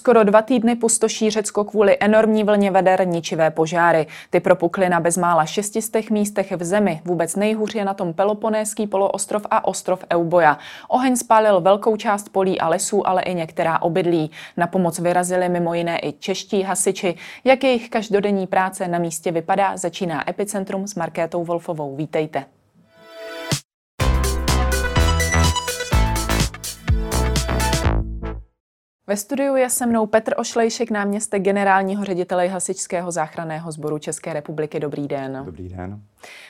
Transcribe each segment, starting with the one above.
skoro dva týdny pustoší Řecko kvůli enormní vlně veder ničivé požáry. Ty propukly na bezmála šestistech místech v zemi. Vůbec nejhůř je na tom Peloponéský poloostrov a ostrov Euboja. Oheň spálil velkou část polí a lesů, ale i některá obydlí. Na pomoc vyrazili mimo jiné i čeští hasiči. Jak jejich každodenní práce na místě vypadá, začíná Epicentrum s Markétou Wolfovou. Vítejte. Ve studiu je se mnou Petr Ošlejšek, náměstek generálního ředitele Hasičského záchranného sboru České republiky. Dobrý den. Dobrý den.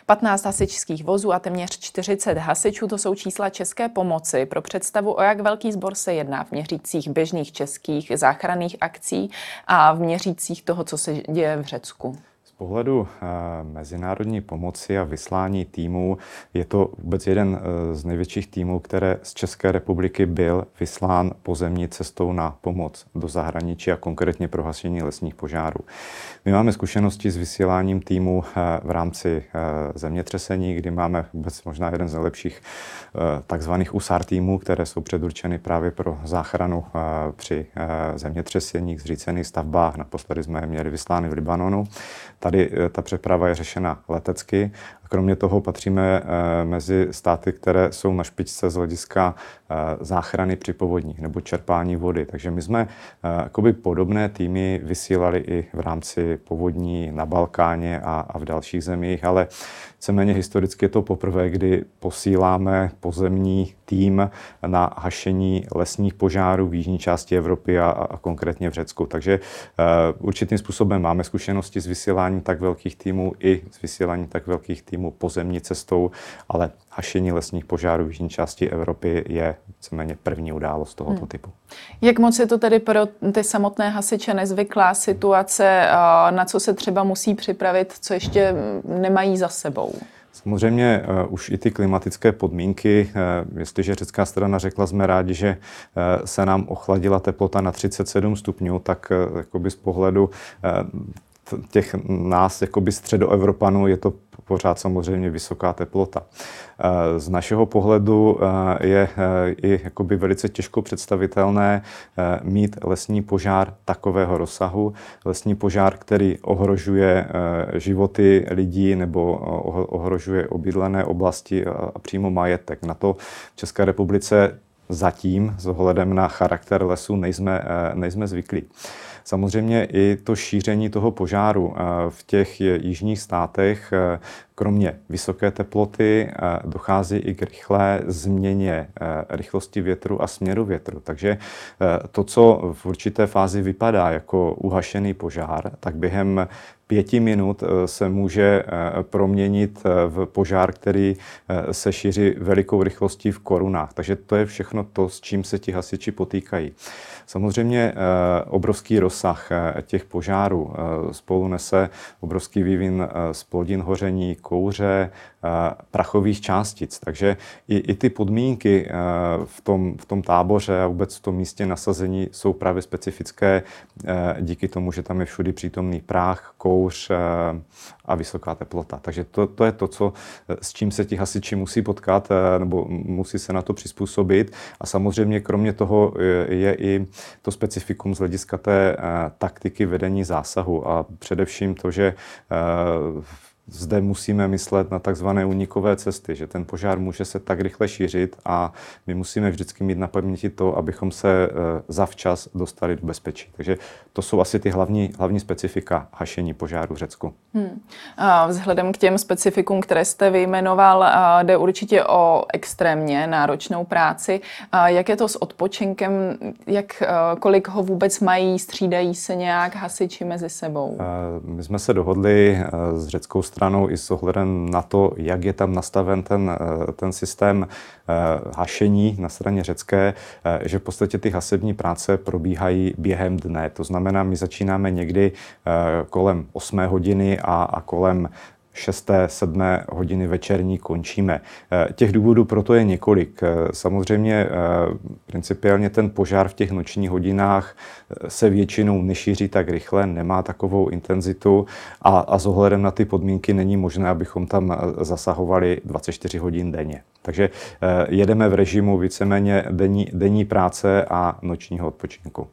15 hasičských vozů a téměř 40 hasičů, to jsou čísla české pomoci. Pro představu, o jak velký sbor se jedná v měřících běžných českých záchranných akcí a v měřících toho, co se děje v Řecku pohledu eh, mezinárodní pomoci a vyslání týmů je to vůbec jeden eh, z největších týmů, které z České republiky byl vyslán pozemní cestou na pomoc do zahraničí a konkrétně pro hašení lesních požárů. My máme zkušenosti s vysíláním týmu eh, v rámci zemětřesení, kdy máme vůbec možná jeden z nejlepších takzvaných USAR týmů, které jsou předurčeny právě pro záchranu při zemětřeseních, zřícených stavbách. Naposledy jsme je měli vyslány v Libanonu. Tady eh, ta přeprava je řešena letecky. Kromě toho patříme eh, mezi státy, které jsou na špičce z hlediska eh, záchrany při povodních nebo čerpání vody. Takže my jsme jakoby podobné týmy vysílali i v rámci povodní na Balkáně a, a v dalších zemích, ale Víceméně historicky je to poprvé, kdy posíláme pozemní tým na hašení lesních požárů v jižní části Evropy a, a konkrétně v Řecku. Takže uh, určitým způsobem máme zkušenosti s vysíláním tak velkých týmů i s vysíláním tak velkých týmů pozemní cestou, ale hašení lesních požárů v jižní části Evropy je víceméně první událost tohoto hmm. typu. Jak moc je to tedy pro ty samotné hasiče nezvyklá situace, na co se třeba musí připravit, co ještě nemají za sebou? Samozřejmě uh, už i ty klimatické podmínky, uh, jestliže řecká strana řekla, jsme rádi, že uh, se nám ochladila teplota na 37 stupňů, tak uh, z pohledu těch nás, jakoby středoevropanů, je to pořád samozřejmě vysoká teplota. Z našeho pohledu je i jakoby velice těžko představitelné mít lesní požár takového rozsahu. Lesní požár, který ohrožuje životy lidí nebo ohrožuje obydlené oblasti a přímo majetek. Na to v České republice zatím s ohledem na charakter lesu nejsme, nejsme zvyklí. Samozřejmě i to šíření toho požáru eh, v těch jižních státech, eh, kromě vysoké teploty, eh, dochází i k rychlé změně rychlosti větru a směru větru. Takže to, co v určité fázi vypadá jako uhašený požár, tak během pěti minut se může proměnit v požár, který se šíří velikou rychlostí v korunách. Takže to je všechno to, s čím se ti hasiči potýkají. Samozřejmě obrovský rozsah eh, těch požárů eh, spolu nese obrovský vývin splodin eh, hoření, kouře, prachových částic. Takže i, i ty podmínky v tom, v tom táboře a vůbec v tom místě nasazení jsou právě specifické díky tomu, že tam je všudy přítomný prach, kouř a vysoká teplota. Takže to, to je to, co, s čím se ti hasiči musí potkat nebo musí se na to přizpůsobit. A samozřejmě kromě toho je i to specifikum z hlediska té taktiky vedení zásahu a především to, že eh, zde musíme myslet na takzvané unikové cesty, že ten požár může se tak rychle šířit a my musíme vždycky mít na paměti to, abychom se eh, zavčas dostali do bezpečí. Takže to jsou asi ty hlavní, hlavní specifika hašení požáru v Řecku. Hmm. A vzhledem k těm specifikům, které jste vyjmenoval, jde určitě o extrémně náročnou práci. A jak je to s odpočinkem? Jak, kolik ho vůbec mají? Střídají se nějak hasiči mezi sebou? My jsme se dohodli s řeckou stranou i s ohledem na to, jak je tam nastaven ten, ten systém hašení na straně řecké, že v podstatě ty hasební práce probíhají během dne. To znamená, my začínáme někdy kolem 8 hodiny a, a kolem 6. 7. hodiny večerní končíme. Eh, těch důvodů proto je několik. Eh, samozřejmě eh, principiálně ten požár v těch nočních hodinách se většinou nešíří tak rychle, nemá takovou intenzitu a, a s ohledem na ty podmínky není možné, abychom tam zasahovali 24 hodin denně. Takže jedeme v režimu víceméně denní, denní práce a nočního odpočinku.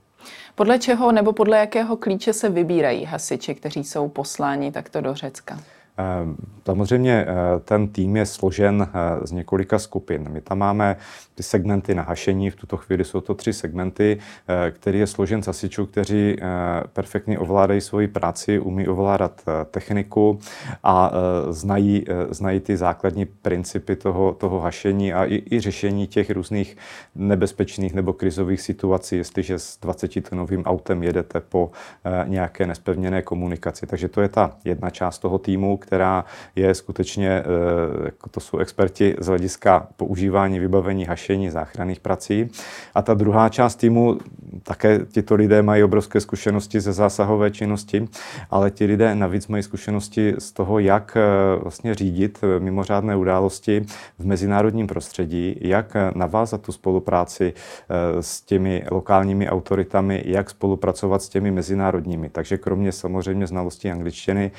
Podle čeho nebo podle jakého klíče se vybírají hasiči, kteří jsou posláni takto do Řecka? Ehm, samozřejmě eh, ten tým je složen eh, z několika skupin. My tam máme ty segmenty na hašení, v tuto chvíli jsou to tři segmenty, eh, který je složen z hasičů, kteří perfektně ovládají svoji práci, umí ovládat techniku a znají, znají ty základní principy toho, toho hašení a i, i řešení těch různých nebezpečných nebo krizových situací, jestliže s 20-tonovým autem jedete po nějaké nespevněné komunikaci. Takže to je ta jedna část toho týmu, která je skutečně, eh, jako to jsou experti z hlediska používání vybavení hašení záchranných prací. A ta druhá část týmu, také tito lidé mají obrovské zkušenosti ze zásahové činnosti, ale ti lidé navíc mají zkušenosti z toho, jak eh, vlastně řídit eh, mimořádné události v mezinárodním prostředí, jak navázat tu spolupráci s těmi lokálními autoritami, jak spolupracovat s těmi mezinárodními. Takže kromě samozřejmě znalosti angličtiny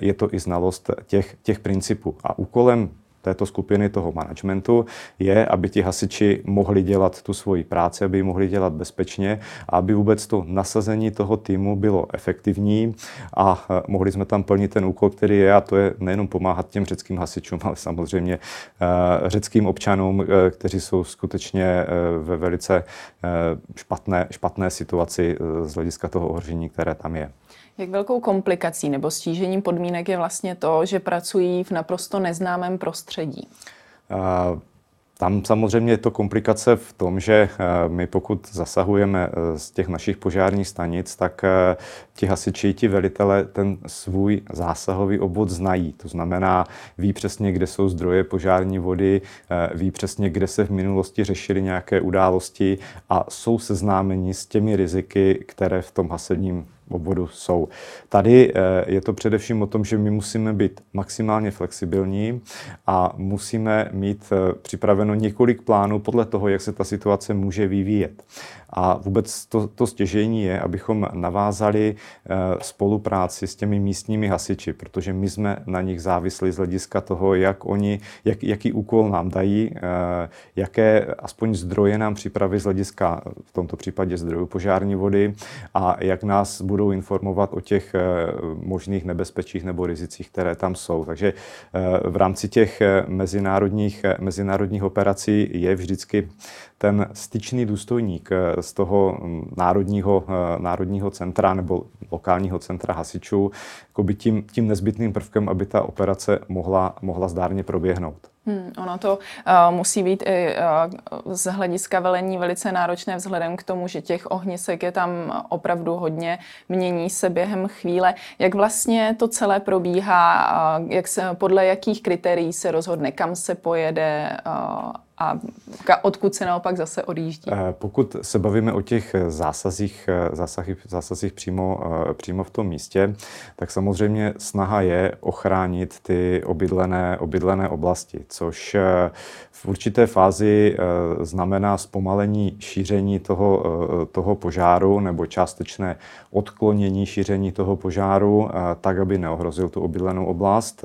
je to i znalost znalost těch, těch principů. A úkolem této skupiny, toho managementu, je, aby ti hasiči mohli dělat tu svoji práci, aby ji mohli dělat bezpečně a aby vůbec to nasazení toho týmu bylo efektivní a e, mohli jsme tam plnit ten úkol, který je, a to je nejenom pomáhat těm řeckým hasičům, ale samozřejmě e, řeckým občanům, e, kteří jsou skutečně ve velice špatné, špatné situaci z hlediska toho ohrožení, které tam je. Jak velkou komplikací nebo stížením podmínek je vlastně to, že pracují v naprosto neznámém prostředí? Tam samozřejmě je to komplikace v tom, že eh, my pokud zasahujeme eh, z těch našich požárních stanic, tak eh, ti hasiči, ti velitele ten svůj zásahový obvod znají. To znamená, ví přesně, kde jsou zdroje požární vody, ví přesně, kde se v minulosti řešily nějaké události a jsou seznámeni s těmi riziky, které v tom hasením obvodu jsou. Tady eh, je to především o tom, že my musíme být maximálně flexibilní a musíme mít eh, připraveno několik plánů podle toho, jak se ta situace může vyvíjet. A vůbec to, to stěžení je, abychom navázali eh, spolupráci s těmi místními hasiči, protože my jsme na nich závislí z hlediska toho, jak oni, jak, jaký úkol nám dají, jaké aspoň zdroje nám připraví z hlediska v tomto případě zdrojů požární vody a jak nás budou budou informovat o těch eh, možných nebezpečích nebo rizicích, které tam jsou. Takže eh, v rámci těch eh, mezinárodních, mezinárodních operací je vždycky ten styčný důstojník z toho hm, národního, národního centra nebo lokálního centra hasičů by tím, tím nezbytným prvkem, aby ta operace mohla, mohla zdárně proběhnout. Hmm, ono to uh, musí být i uh, z hlediska velení velice náročné vzhledem k tomu, že těch ohnisek je tam opravdu hodně, mění se během chvíle. Jak vlastně to celé probíhá, uh, jak se, podle jakých kritérií se rozhodne, kam se pojede uh, a odkud se naopak zase odjíždí? Eh, pokud se bavíme o těch zásazích, eh, zásazích, zásazích přímo, eh, přímo v tom místě, tak samozřejmě snaha je ochránit ty obydlené, obydlené oblasti, což v určité fázi znamená zpomalení šíření toho, toho požáru nebo částečné odklonění šíření toho požáru, tak, aby neohrozil tu obydlenou oblast.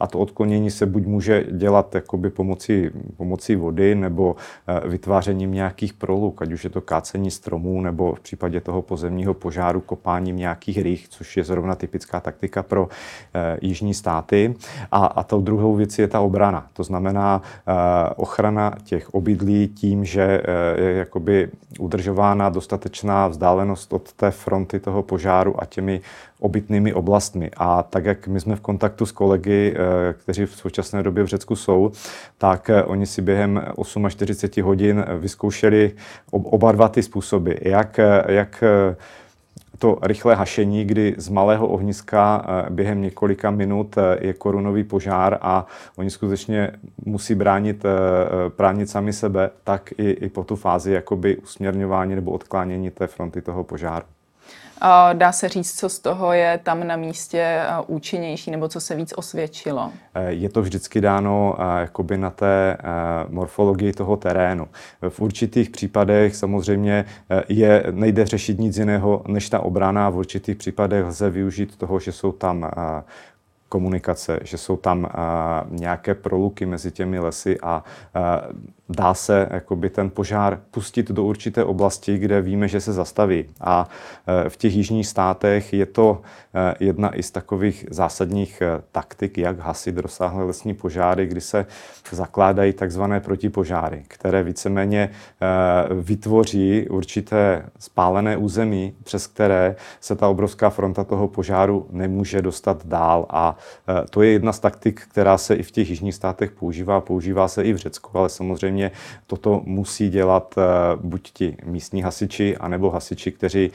A to odklonění se buď může dělat jakoby pomocí, pomocí vody, vody nebo eh, vytvářením nějakých proluk, ať už je to kácení stromů nebo v případě toho pozemního požáru kopáním nějakých rých, což je zrovna typická taktika pro eh, jižní státy. A, a tou druhou věc je ta obrana. To znamená eh, ochrana těch obydlí tím, že je jakoby udržována dostatečná vzdálenost od té fronty toho požáru a těmi obytnými oblastmi. A tak, jak my jsme v kontaktu s kolegy, eh, kteří v současné době v Řecku jsou, tak eh, oni si během 48 hodin vyzkoušeli oba dva ty způsoby, jak, eh, jak to rychlé hašení, kdy z malého ohniska během několika minut je korunový požár a oni skutečně musí bránit, bránit sami sebe, tak i, i po tu fázi jakoby usměrňování nebo odklánění té fronty toho požáru. Dá se říct, co z toho je tam na místě účinnější nebo co se víc osvědčilo? Eh, je to vždycky dáno eh, jakoby na té morfologii toho terénu. V určitých případech samozřejmě je, nejde řešit nic jiného než ta obrana. V určitých případech lze využít toho, že jsou tam komunikace, že jsou tam nějaké proluky mezi těmi lesy a dá se jakoby ten požár pustit do určité oblasti, kde víme, že se zastaví. A v těch jižních státech je to jedna i z takových zásadních taktik, jak hasit rozsáhlé lesní požáry, kdy se zakládají takzvané protipožáry, které víceméně vytvoří určité spálené území, přes které se ta obrovská fronta toho požáru nemůže dostat dál. A to je jedna z taktik, která se i v těch jižních státech používá, používá se i v Řecku, ale samozřejmě toto musí dělat eh, buď ti místní hasiči, anebo hasiči, kteří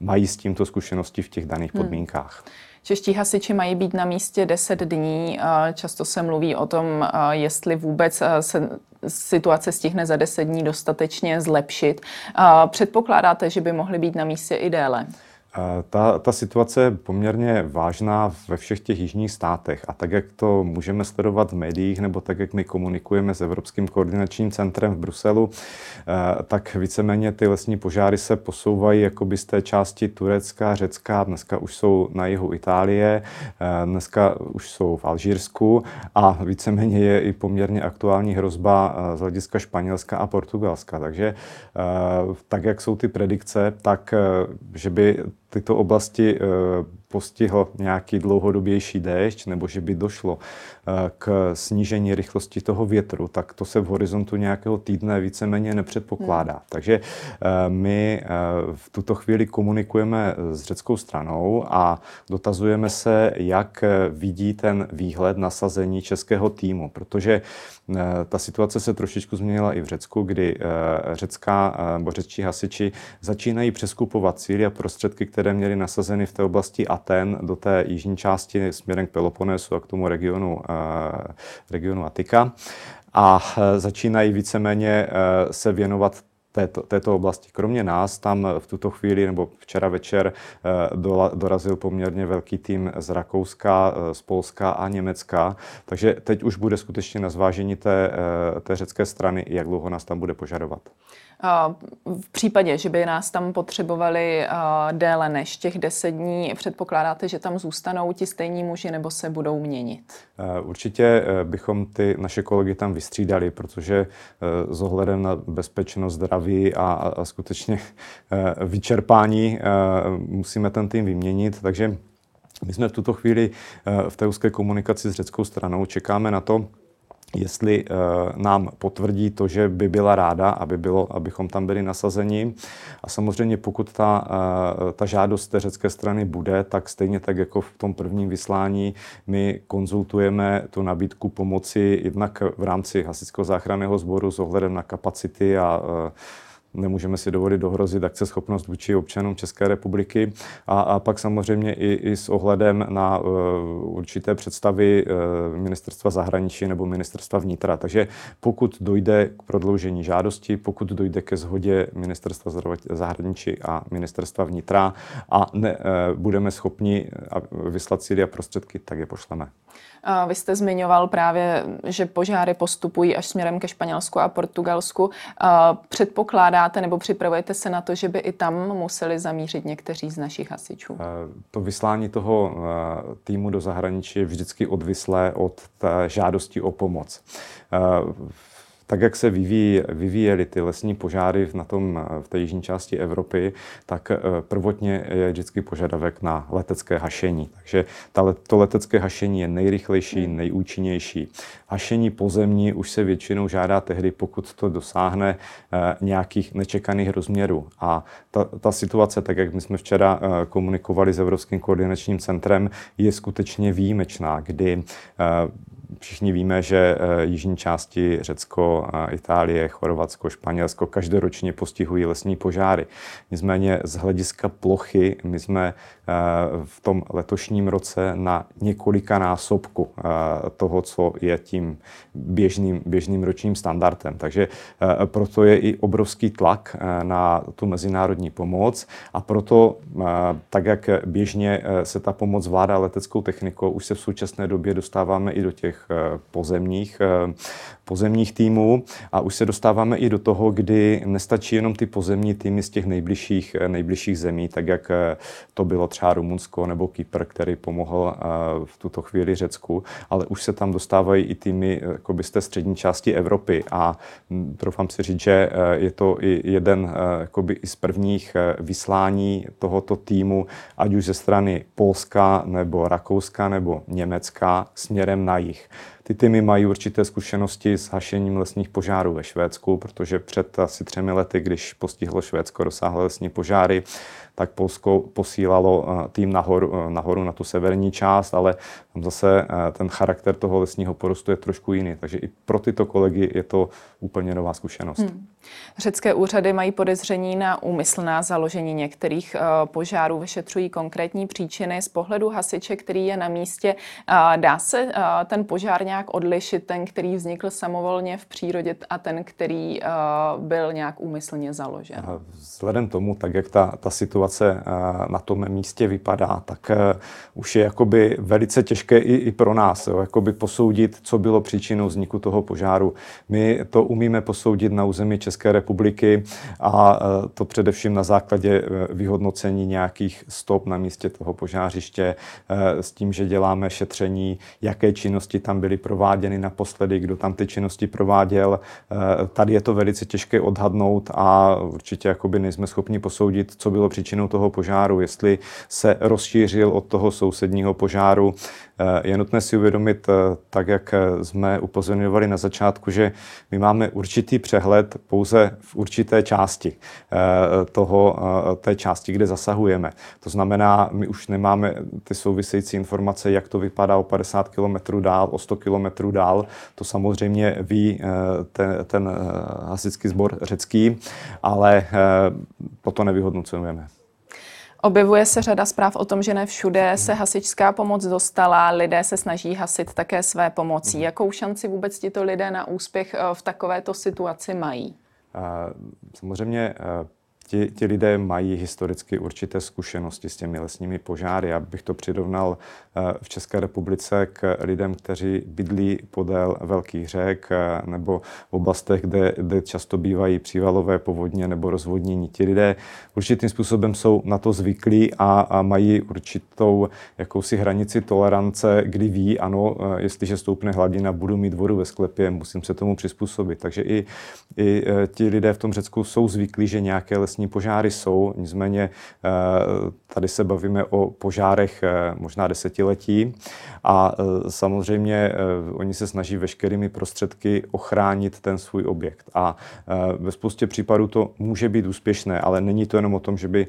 mají s tímto zkušenosti v těch daných hmm. podmínkách. Čeští hasiči mají být na místě 10 dní. Eh, často se mluví o tom, eh, jestli vůbec se situace stihne za 10 dní dostatečně zlepšit. Předpokládáte, že by mohli být na místě i déle? Ta, ta situace je poměrně vážná ve všech těch jižních státech a tak, jak to můžeme sledovat v médiích nebo tak, jak my komunikujeme s Evropským koordinačním centrem v Bruselu, eh, tak víceméně ty lesní požáry se posouvají jakoby z té části Turecka, Řecka, dneska už jsou na jihu Itálie, eh, dneska už jsou v Alžírsku a víceméně je i poměrně aktuální hrozba eh, z hlediska Španělska a Portugalska. Takže tak, jak jsou ty predikce, tak že by tyto oblasti postihl nějaký dlouhodobější déšť nebo že by došlo eh, k snížení rychlosti toho větru, tak to se v horizontu nějakého týdne víceméně nepředpokládá. Hmm. Takže eh, my eh, v tuto chvíli komunikujeme s řeckou stranou a dotazujeme se, jak vidí ten výhled nasazení českého týmu, protože ta situace se trošičku změnila i v Řecku, kdy řecká nebo řečtí hasiči začínají přeskupovat síly a prostředky, které měli nasazeny v té oblasti a Aten do té jižní části směrem k Peloponesu a k tomu regionu, eh, regionu Atika. A eh, začínají víceméně eh, se věnovat této, této oblasti. Kromě nás tam v tuto chvíli nebo včera večer dorazil poměrně velký tým z Rakouska, z Polska a Německa. Takže teď už bude skutečně na zvážení té, té řecké strany, jak dlouho nás tam bude požadovat. V případě, že by nás tam potřebovali déle než těch deset dní, předpokládáte, že tam zůstanou ti stejní muži nebo se budou měnit? Určitě e, bychom ty naše kolegy tam vystřídali, protože e, s ohledem na bezpečnost, zdraví a, a skutečně e, vyčerpání musíme ten tým vyměnit, takže my jsme v tuto chvíli v té úzké komunikaci s řeckou stranou, čekáme na to, jestli uh, nám potvrdí to, že by byla ráda, aby bylo, abychom tam byli nasazeni. A samozřejmě pokud ta, uh, ta žádost té řecké strany bude, tak stejně tak jako v tom prvním vyslání my konzultujeme tu nabídku pomoci jednak v rámci hasičského záchranného sboru s ohledem na kapacity a uh, nemůžeme si dovolit dohrozit akceschopnost vůči občanům České republiky a, a pak samozřejmě i, i s ohledem na uh, určité představy uh, ministerstva zahraničí nebo ministerstva vnitra. Takže pokud dojde k prodloužení žádosti, pokud dojde ke shodě ministerstva zahraničí a ministerstva vnitra a ne, uh, budeme schopni vyslat síly a prostředky, tak je pošleme. Vy jste zmiňoval právě, že požáry postupují až směrem ke Španělsku a Portugalsku. Předpokládáte nebo připravujete se na to, že by i tam museli zamířit někteří z našich hasičů? To vyslání toho týmu do zahraničí je vždycky odvislé od žádosti o pomoc tak jak se vyvíjí, vyvíjely ty lesní požáry na tom, v té jižní části Evropy, tak eh, prvotně je vždycky požadavek na letecké hašení. Takže ta, to letecké hašení je nejrychlejší, hmm. nejúčinnější. Hašení pozemní už se většinou žádá tehdy, pokud to dosáhne eh, nějakých nečekaných rozměrů. A ta, ta situace, tak jak my jsme včera eh, komunikovali s Evropským koordinačním centrem, je skutečně výjimečná, kdy Všichni víme, že eh, jižní části Řecko, Itálie, Chorvatsko, Španělsko každoročně postihují lesní požáry. Nicméně z hlediska plochy my jsme eh, v tom letošním roce na několika násobku eh, toho, co je tím běžným, běžným ročním standardem. Takže proto je i obrovský tlak na tu mezinárodní pomoc a proto, tak jak běžně se ta pomoc vládá leteckou technikou, už se v současné době dostáváme i do těch těch pozemních, pozemních týmů a už se dostáváme i do toho, kdy nestačí jenom ty pozemní týmy z těch nejbližších, nejbližších zemí, tak jak to bylo třeba Rumunsko nebo Kypr, který pomohl v tuto chvíli Řecku, ale už se tam dostávají i týmy jakoby z té střední části Evropy a doufám si říct, že je to i jeden jakoby i z prvních vyslání tohoto týmu, ať už ze strany Polska nebo Rakouska nebo Německa směrem na jih. Ty týmy mají určité zkušenosti s hašením lesních požárů ve Švédsku, protože před asi třemi lety, když postihlo Švédsko rozsáhlé lesní požáry, tak Polsko posílalo eh, tým nahoru, eh, nahoru na tu severní část, ale tam zase eh, ten charakter toho lesního porostu je trošku jiný. Takže i pro tyto kolegy je to úplně nová zkušenost. Hmm. Řecké úřady mají podezření na úmyslná založení některých požárů, vyšetřují konkrétní příčiny. Z pohledu hasiče, který je na místě, dá se ten požár nějak odlišit, ten, který vznikl samovolně v přírodě a ten, který byl nějak úmyslně založen? Vzhledem tomu, tak jak ta, ta situace na tom místě vypadá, tak už je jakoby velice těžké i, i pro nás jo, jakoby posoudit, co bylo příčinou vzniku toho požáru. My to umíme posoudit na území České republiky a to především na základě e, vyhodnocení nějakých stop na místě toho požářiště e, s tím, že děláme šetření, jaké činnosti tam byly prováděny naposledy, kdo tam ty činnosti prováděl. E, tady je to velice těžké odhadnout a určitě jakoby nejsme schopni posoudit, co bylo příčinou toho požáru, jestli se rozšířil od toho sousedního požáru. Je nutné si uvědomit, tak jak jsme upozorňovali na začátku, že my máme určitý přehled pouze v určité části eh, toho, té části, kde zasahujeme. To znamená, my už nemáme ty související informace, jak to vypadá o 50 km dál, o 100 km dál. To samozřejmě ví ten, ten hasičský sbor řecký, ale toto nevyhodnocujeme. Objevuje se řada zpráv o tom, že ne všude se hasičská pomoc dostala, lidé se snaží hasit také své pomocí. Mhm. Jakou šanci vůbec tito lidé na úspěch eh, v takovéto situaci mají? Samozřejmě eh, ti, ti lidé mají historicky určité zkušenosti s těmi lesními požáry. Já bych to přirovnal eh, v České republice k lidem, kteří bydlí podél velkých řek eh, nebo v oblastech, kde, kde často bývají přívalové povodně nebo rozvodnění. Ti lidé určitým způsobem jsou na to zvyklí a, a mají určitou jakousi hranici tolerance, kdy ví, ano, eh, jestliže stoupne hladina, budu mít vodu ve sklepě, musím se tomu přizpůsobit. Takže i, i ti lidé v tom Řecku jsou zvyklí, že nějaké lesní lesní požáry jsou, nicméně eh, tady se bavíme o požárech eh, možná desetiletí a eh, samozřejmě oni se snaží veškerými prostředky ochránit ten svůj objekt. A ve spoustě případů to může být úspěšné, ale není to jenom o tom, že by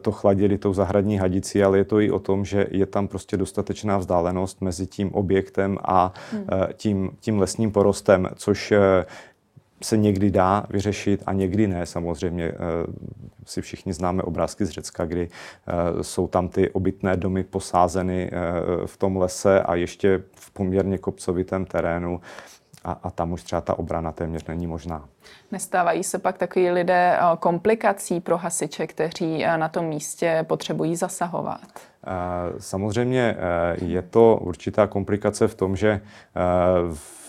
to chladili tou zahradní hadicí, ale je to i o tom, že je tam prostě dostatečná vzdálenost mezi tím objektem a hmm. tím, tím lesním porostem, což se někdy dá vyřešit a někdy ne. Samozřejmě eh, si všichni známe obrázky z Řecka, kdy eh, jsou tam ty obytné domy posázeny eh, v tom lese a ještě v poměrně kopcovitém terénu a, a tam už třeba ta obrana téměř není možná. Nestávají se pak takový lidé komplikací pro hasiče, kteří na tom místě potřebují zasahovat? Samozřejmě je to určitá komplikace v tom, že v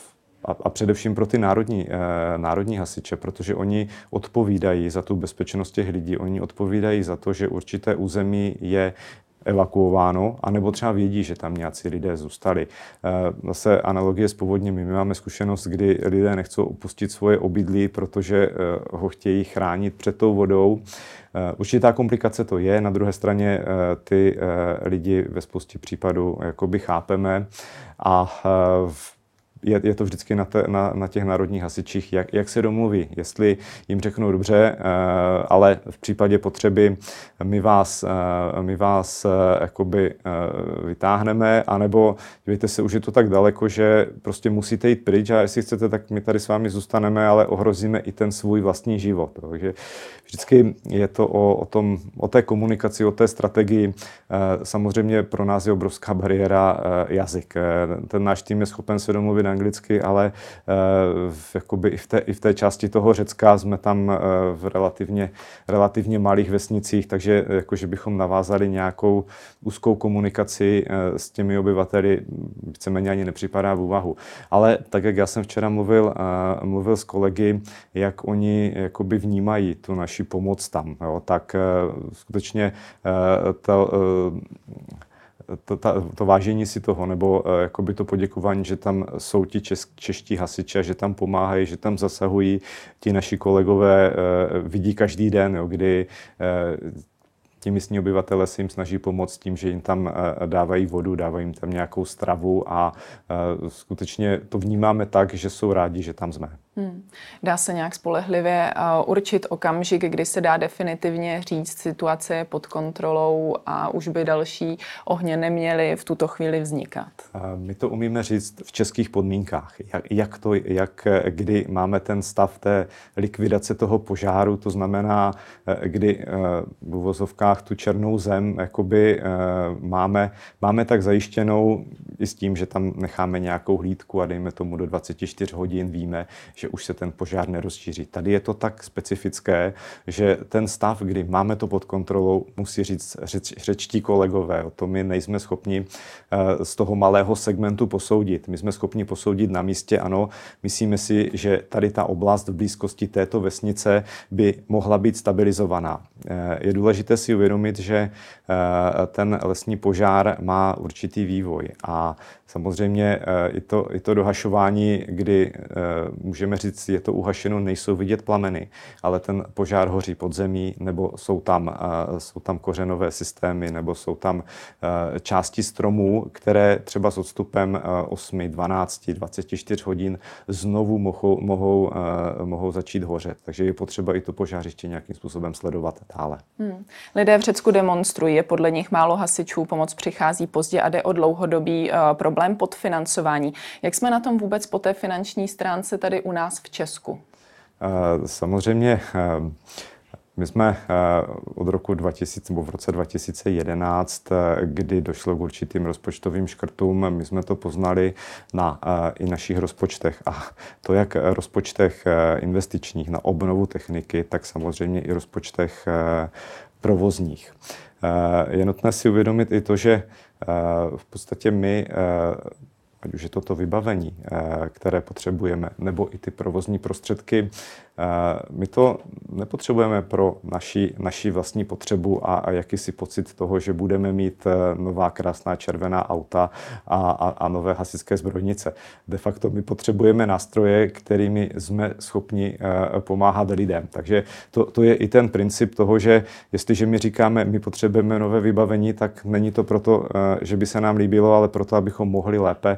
a, a především pro ty národní, eh, národní hasiče, protože oni odpovídají za tu bezpečnost těch lidí, oni odpovídají za to, že určité území je evakuováno, anebo třeba vědí, že tam nějací lidé zůstali. Eh, zase analogie s povodněmi. My máme zkušenost, kdy lidé nechcou opustit svoje obydlí, protože eh, ho chtějí chránit před tou vodou. Určitá komplikace to je, na druhé straně ty lidi ve spoustě případů jakoby chápeme a v je, je to vždycky na, te, na, na těch národních hasičích, jak, jak se domluví. Jestli jim řeknou dobře, uh, ale v případě potřeby my vás, uh, my vás uh, jakoby vytáhneme, anebo dívejte se, už je to tak daleko, že prostě musíte jít pryč a jestli chcete, tak my tady s vámi zůstaneme, ale ohrozíme i ten svůj vlastní život. Takže vždycky je to o, o, tom, o té komunikaci, o té strategii. Samozřejmě pro nás je obrovská bariéra jazyk. Ten náš tým je schopen se domluvit na anglicky, ale v, jakoby i, v té, i v té části toho Řecka jsme tam v relativně, relativně malých vesnicích, takže jakože bychom navázali nějakou úzkou komunikaci s těmi obyvateli, víceméně ani nepřipadá v úvahu. Ale tak, jak já jsem včera mluvil, mluvil s kolegy, jak oni jakoby vnímají tu naši pomoc tam, jo, tak skutečně to, to, ta, to vážení si toho, nebo uh, jakoby to poděkování, že tam jsou ti čes, čeští hasiči, že tam pomáhají, že tam zasahují. Ti naši kolegové, uh, vidí každý den, jo, kdy uh, ti místní obyvatele se jim snaží pomoct tím, že jim tam dávají vodu, dávají jim tam nějakou stravu a skutečně to vnímáme tak, že jsou rádi, že tam jsme. Hmm. Dá se nějak spolehlivě uh, určit okamžik, kdy se dá definitivně říct, situace je pod kontrolou a už by další ohně neměly v tuto chvíli vznikat? My to umíme říct v českých podmínkách. Jak, jak, to, jak kdy máme ten stav té likvidace toho požáru, to znamená, kdy v uvozovkách tu černou zem jakoby uh, máme, máme tak zajištěnou i s tím, že tam necháme nějakou hlídku a dejme tomu do 24 hodin víme, že už se ten požár nerozšíří. Tady je to tak specifické, že ten stav, kdy máme to pod kontrolou, musí říct řeč, řečtí kolegové. O to my nejsme schopni eh, z toho malého segmentu posoudit. My jsme schopni posoudit na místě, ano, myslíme si, že tady ta oblast v blízkosti této vesnice by mohla být stabilizovaná. Eh, je důležité si uvědomit, že eh, ten lesní požár má určitý vývoj a samozřejmě i to, i to dohašování, kdy můžeme můžeme říct, je to uhašeno, nejsou vidět plameny, ale ten požár hoří pod zemí, nebo jsou tam, jsou tam kořenové systémy, nebo jsou tam části stromů, které třeba s odstupem uh, 8, 12, 24 hodin znovu mohou, mohou, mohou začít hořet. Takže je potřeba i to požářiště nějakým způsobem sledovat dále. Hmm. Lidé v Řecku demonstrují, je podle nich málo hasičů, pomoc přichází pozdě a jde o dlouhodobý uh, problém podfinancování. Jak jsme na tom vůbec po té finanční stránce tady u nás v Česku? Eh, samozřejmě eh, my jsme eh, od roku 2000, nebo v roce 2011, kdy došlo k určitým rozpočtovým škrtům, my jsme to poznali na i našich rozpočtech. A to jak rozpočtech investičních na obnovu techniky, tak samozřejmě i rozpočtech provozních. Je nutné si uvědomit i to, že v podstatě my ať už je to to vybavení, které potřebujeme, nebo i ty provozní prostředky, Eh, my to nepotřebujeme pro naši, naši vlastní potřebu a, a jakýsi pocit toho, že budeme mít eh, nová krásná červená auta a, a, a nové hasičské zbrojnice. De facto my potřebujeme nástroje, kterými jsme schopni eh, pomáhat lidem. Takže to, to je i ten princip toho, že jestliže my říkáme, my potřebujeme nové vybavení, tak není to proto, že by se nám líbilo, ale proto, abychom mohli lépe,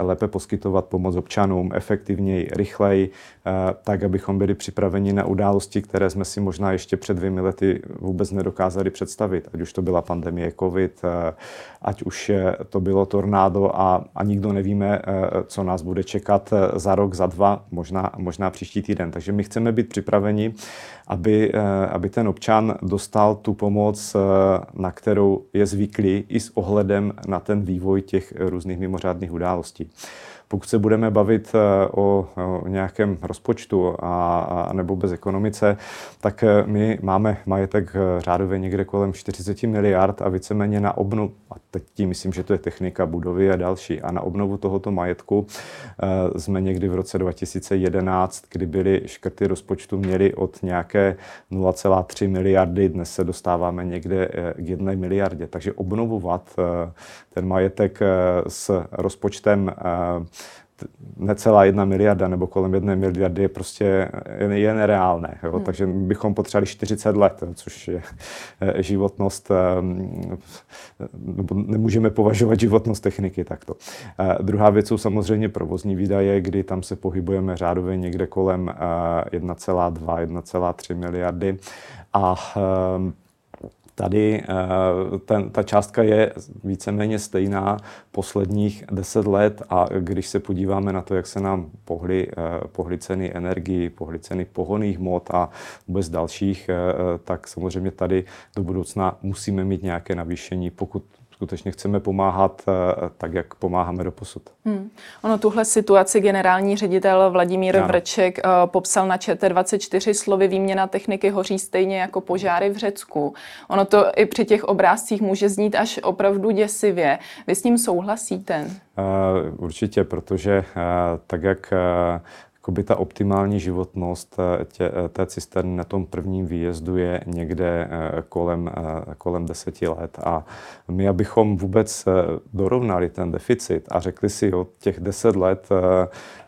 lépe poskytovat pomoc občanům, efektivněji, rychleji, tak, abychom byli připraveni na události, které jsme si možná ještě před dvěmi lety vůbec nedokázali představit. Ať už to byla pandemie COVID, eh, ať už to bylo tornádo a, a nikdo nevíme, eh, co nás bude čekat eh, za rok, za dva, možná, možná příští týden. Takže my chceme být připraveni, aby, aby ten občan dostal tu pomoc, na kterou je zvyklý i s ohledem na ten vývoj těch různých mimořádných událostí. Pokud se budeme bavit eh, o, o nějakém rozpočtu a, a nebo bez ekonomice, tak eh, my máme majetek eh, řádově někde kolem 40 miliard a víceméně na obnovu, a teď tím myslím, že to je technika, budovy a další, a na obnovu tohoto majetku jsme někdy v roce 2011, kdy byly škrty rozpočtu, měli od nějaké 0,3 miliardy, dnes se dostáváme někde k jedné miliardě. Takže obnovovat ten majetek s rozpočtem necelá jedna miliarda nebo kolem jedné miliardy je prostě je nereálné. Jo? Hmm. Takže bychom potřebovali 40 let, což je eh, životnost, eh, nebo nemůžeme považovat životnost techniky takto. Eh, druhá věc jsou samozřejmě provozní výdaje, kdy tam se pohybujeme řádově někde kolem 1,2, 1,3 miliardy. A Tady eh, ten, ta částka je víceméně stejná posledních deset let a když se podíváme na to, jak se nám pohly, eh, pohly ceny energii, pohly ceny pohoných mod a vůbec dalších, eh, tak samozřejmě tady do budoucna musíme mít nějaké navýšení, pokud skutečně chceme pomáhat tak, jak pomáháme do posud. Hmm. Ono tuhle situaci generální ředitel Vladimír ano. Vrček popsal na ČT24 slovy výměna techniky hoří stejně jako požáry v Řecku. Ono to i při těch obrázcích může znít až opravdu děsivě. Vy s ním souhlasíte? Uh, určitě, protože uh, tak, jak uh, jakoby ta optimální životnost eh, tě, eh, té cisterny na tom prvním výjezdu je někde eh, kolem, kolem deseti let. A my, abychom vůbec dorovnali ten deficit a řekli si, od těch deset let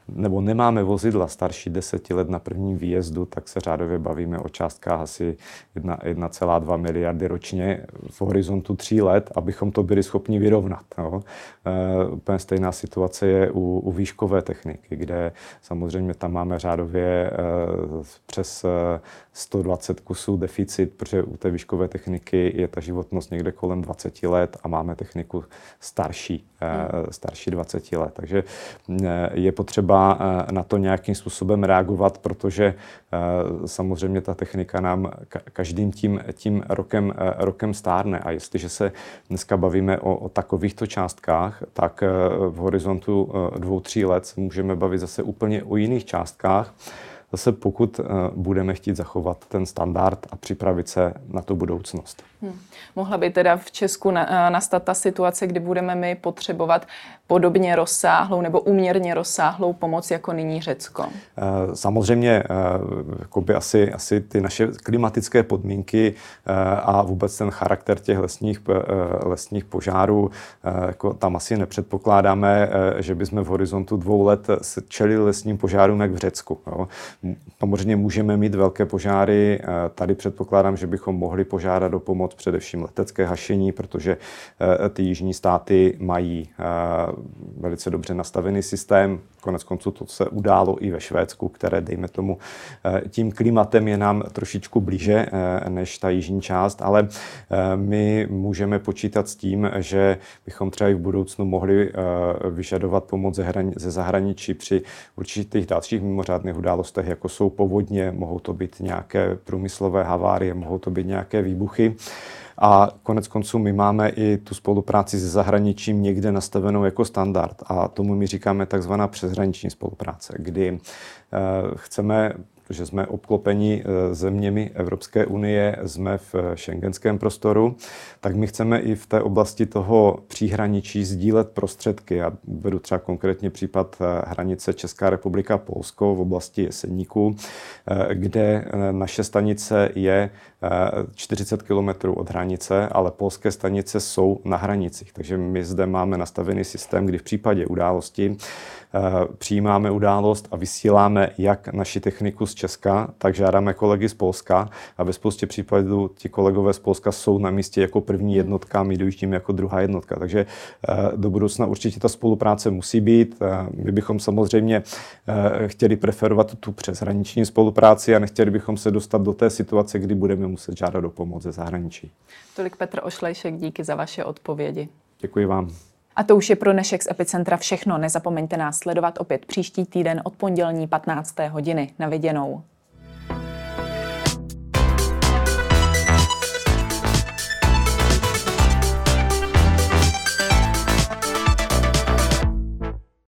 nebo nemáme vozidla starší deseti let na prvním výjezdu, tak se řádově bavíme o částkách asi 1,2 miliardy ročně v horizontu tří let, abychom to byli schopni vyrovnat. Jo. E, úplně stejná situace je u, u výškové techniky, kde samozřejmě tam máme řádově e, přes 120 kusů deficit, protože u té výškové techniky je ta životnost někde kolem 20 let a máme techniku starší, e, starší 20 let. Takže je potřeba Eh, na to nějakým způsobem reagovat, protože eh, samozřejmě ta technika nám každým tím, tím rokem, eh, rokem stárne. A jestliže se dneska bavíme o, o takovýchto částkách, tak v horizontu dvou, tří let můžeme bavit zase úplně o jiných částkách. Zase pokud budeme chtít zachovat ten standard a připravit se na tu budoucnost. Hmm. Mohla by teda v Česku na, nastat ta situace, kdy budeme my potřebovat podobně rozsáhlou nebo uměrně rozsáhlou pomoc jako nyní Řecko? Eh, samozřejmě by asi, asi ty naše klimatické podmínky eh, a vůbec ten charakter těch lesních, eh, lesních požárů, jako tam asi nepředpokládáme, že bychom v horizontu dvou let čelili lesním požárům jak v Řecku. Jo. Samozřejmě můžeme mít velké požáry, tady předpokládám, že bychom mohli požádat o pomoc především letecké hašení, protože ty jižní státy mají velice dobře nastavený systém. Konec konců to se událo i ve Švédsku, které, dejme tomu, eh, tím klimatem je nám trošičku blíže eh, než ta jižní část, ale eh, my můžeme počítat s tím, že bychom třeba i v budoucnu mohli vyžadovat pomoc ze zahraničí při určitých dalších mimořádných událostech, jako jsou povodně, mohou to být nějaké průmyslové havárie, mohou to být nějaké výbuchy. A konec konců my máme i tu spolupráci se zahraničím někde nastavenou jako standard. A tomu my říkáme takzvaná přeshraniční spolupráce, kdy eh, chceme protože jsme obklopeni eh, zeměmi Evropské unie, jsme v šengenském prostoru, tak my chceme i v té oblasti toho příhraničí sdílet prostředky. Já beru třeba konkrétně případ eh, hranice Česká republika Polsko v oblasti Jeseníku, eh, kde naše stanice je 40 km od hranice, ale polské stanice jsou na hranicích. Takže my zde máme nastavený systém, kdy v případě události Eh, přijímáme událost a vysíláme jak naši techniku z Česka, tak žádáme kolegy z Polska a ve spoustě případů ti kolegové z Polska jsou na místě jako první jednotka my dojíždíme jako druhá jednotka. Takže eh, do budoucna určitě ta spolupráce musí být. Eh, my bychom samozřejmě chtěli preferovat tu přeshraniční spolupráci a nechtěli bychom se dostat do té situace, kdy budeme muset žádat o pomoc ze zahraničí. Tolik Petr Ošlejšek, díky za vaše odpovědi. Děkuji vám. A to už je pro dnešek z Epicentra všechno. Nezapomeňte nás sledovat opět příští týden od pondělní 15. hodiny. Na viděnou.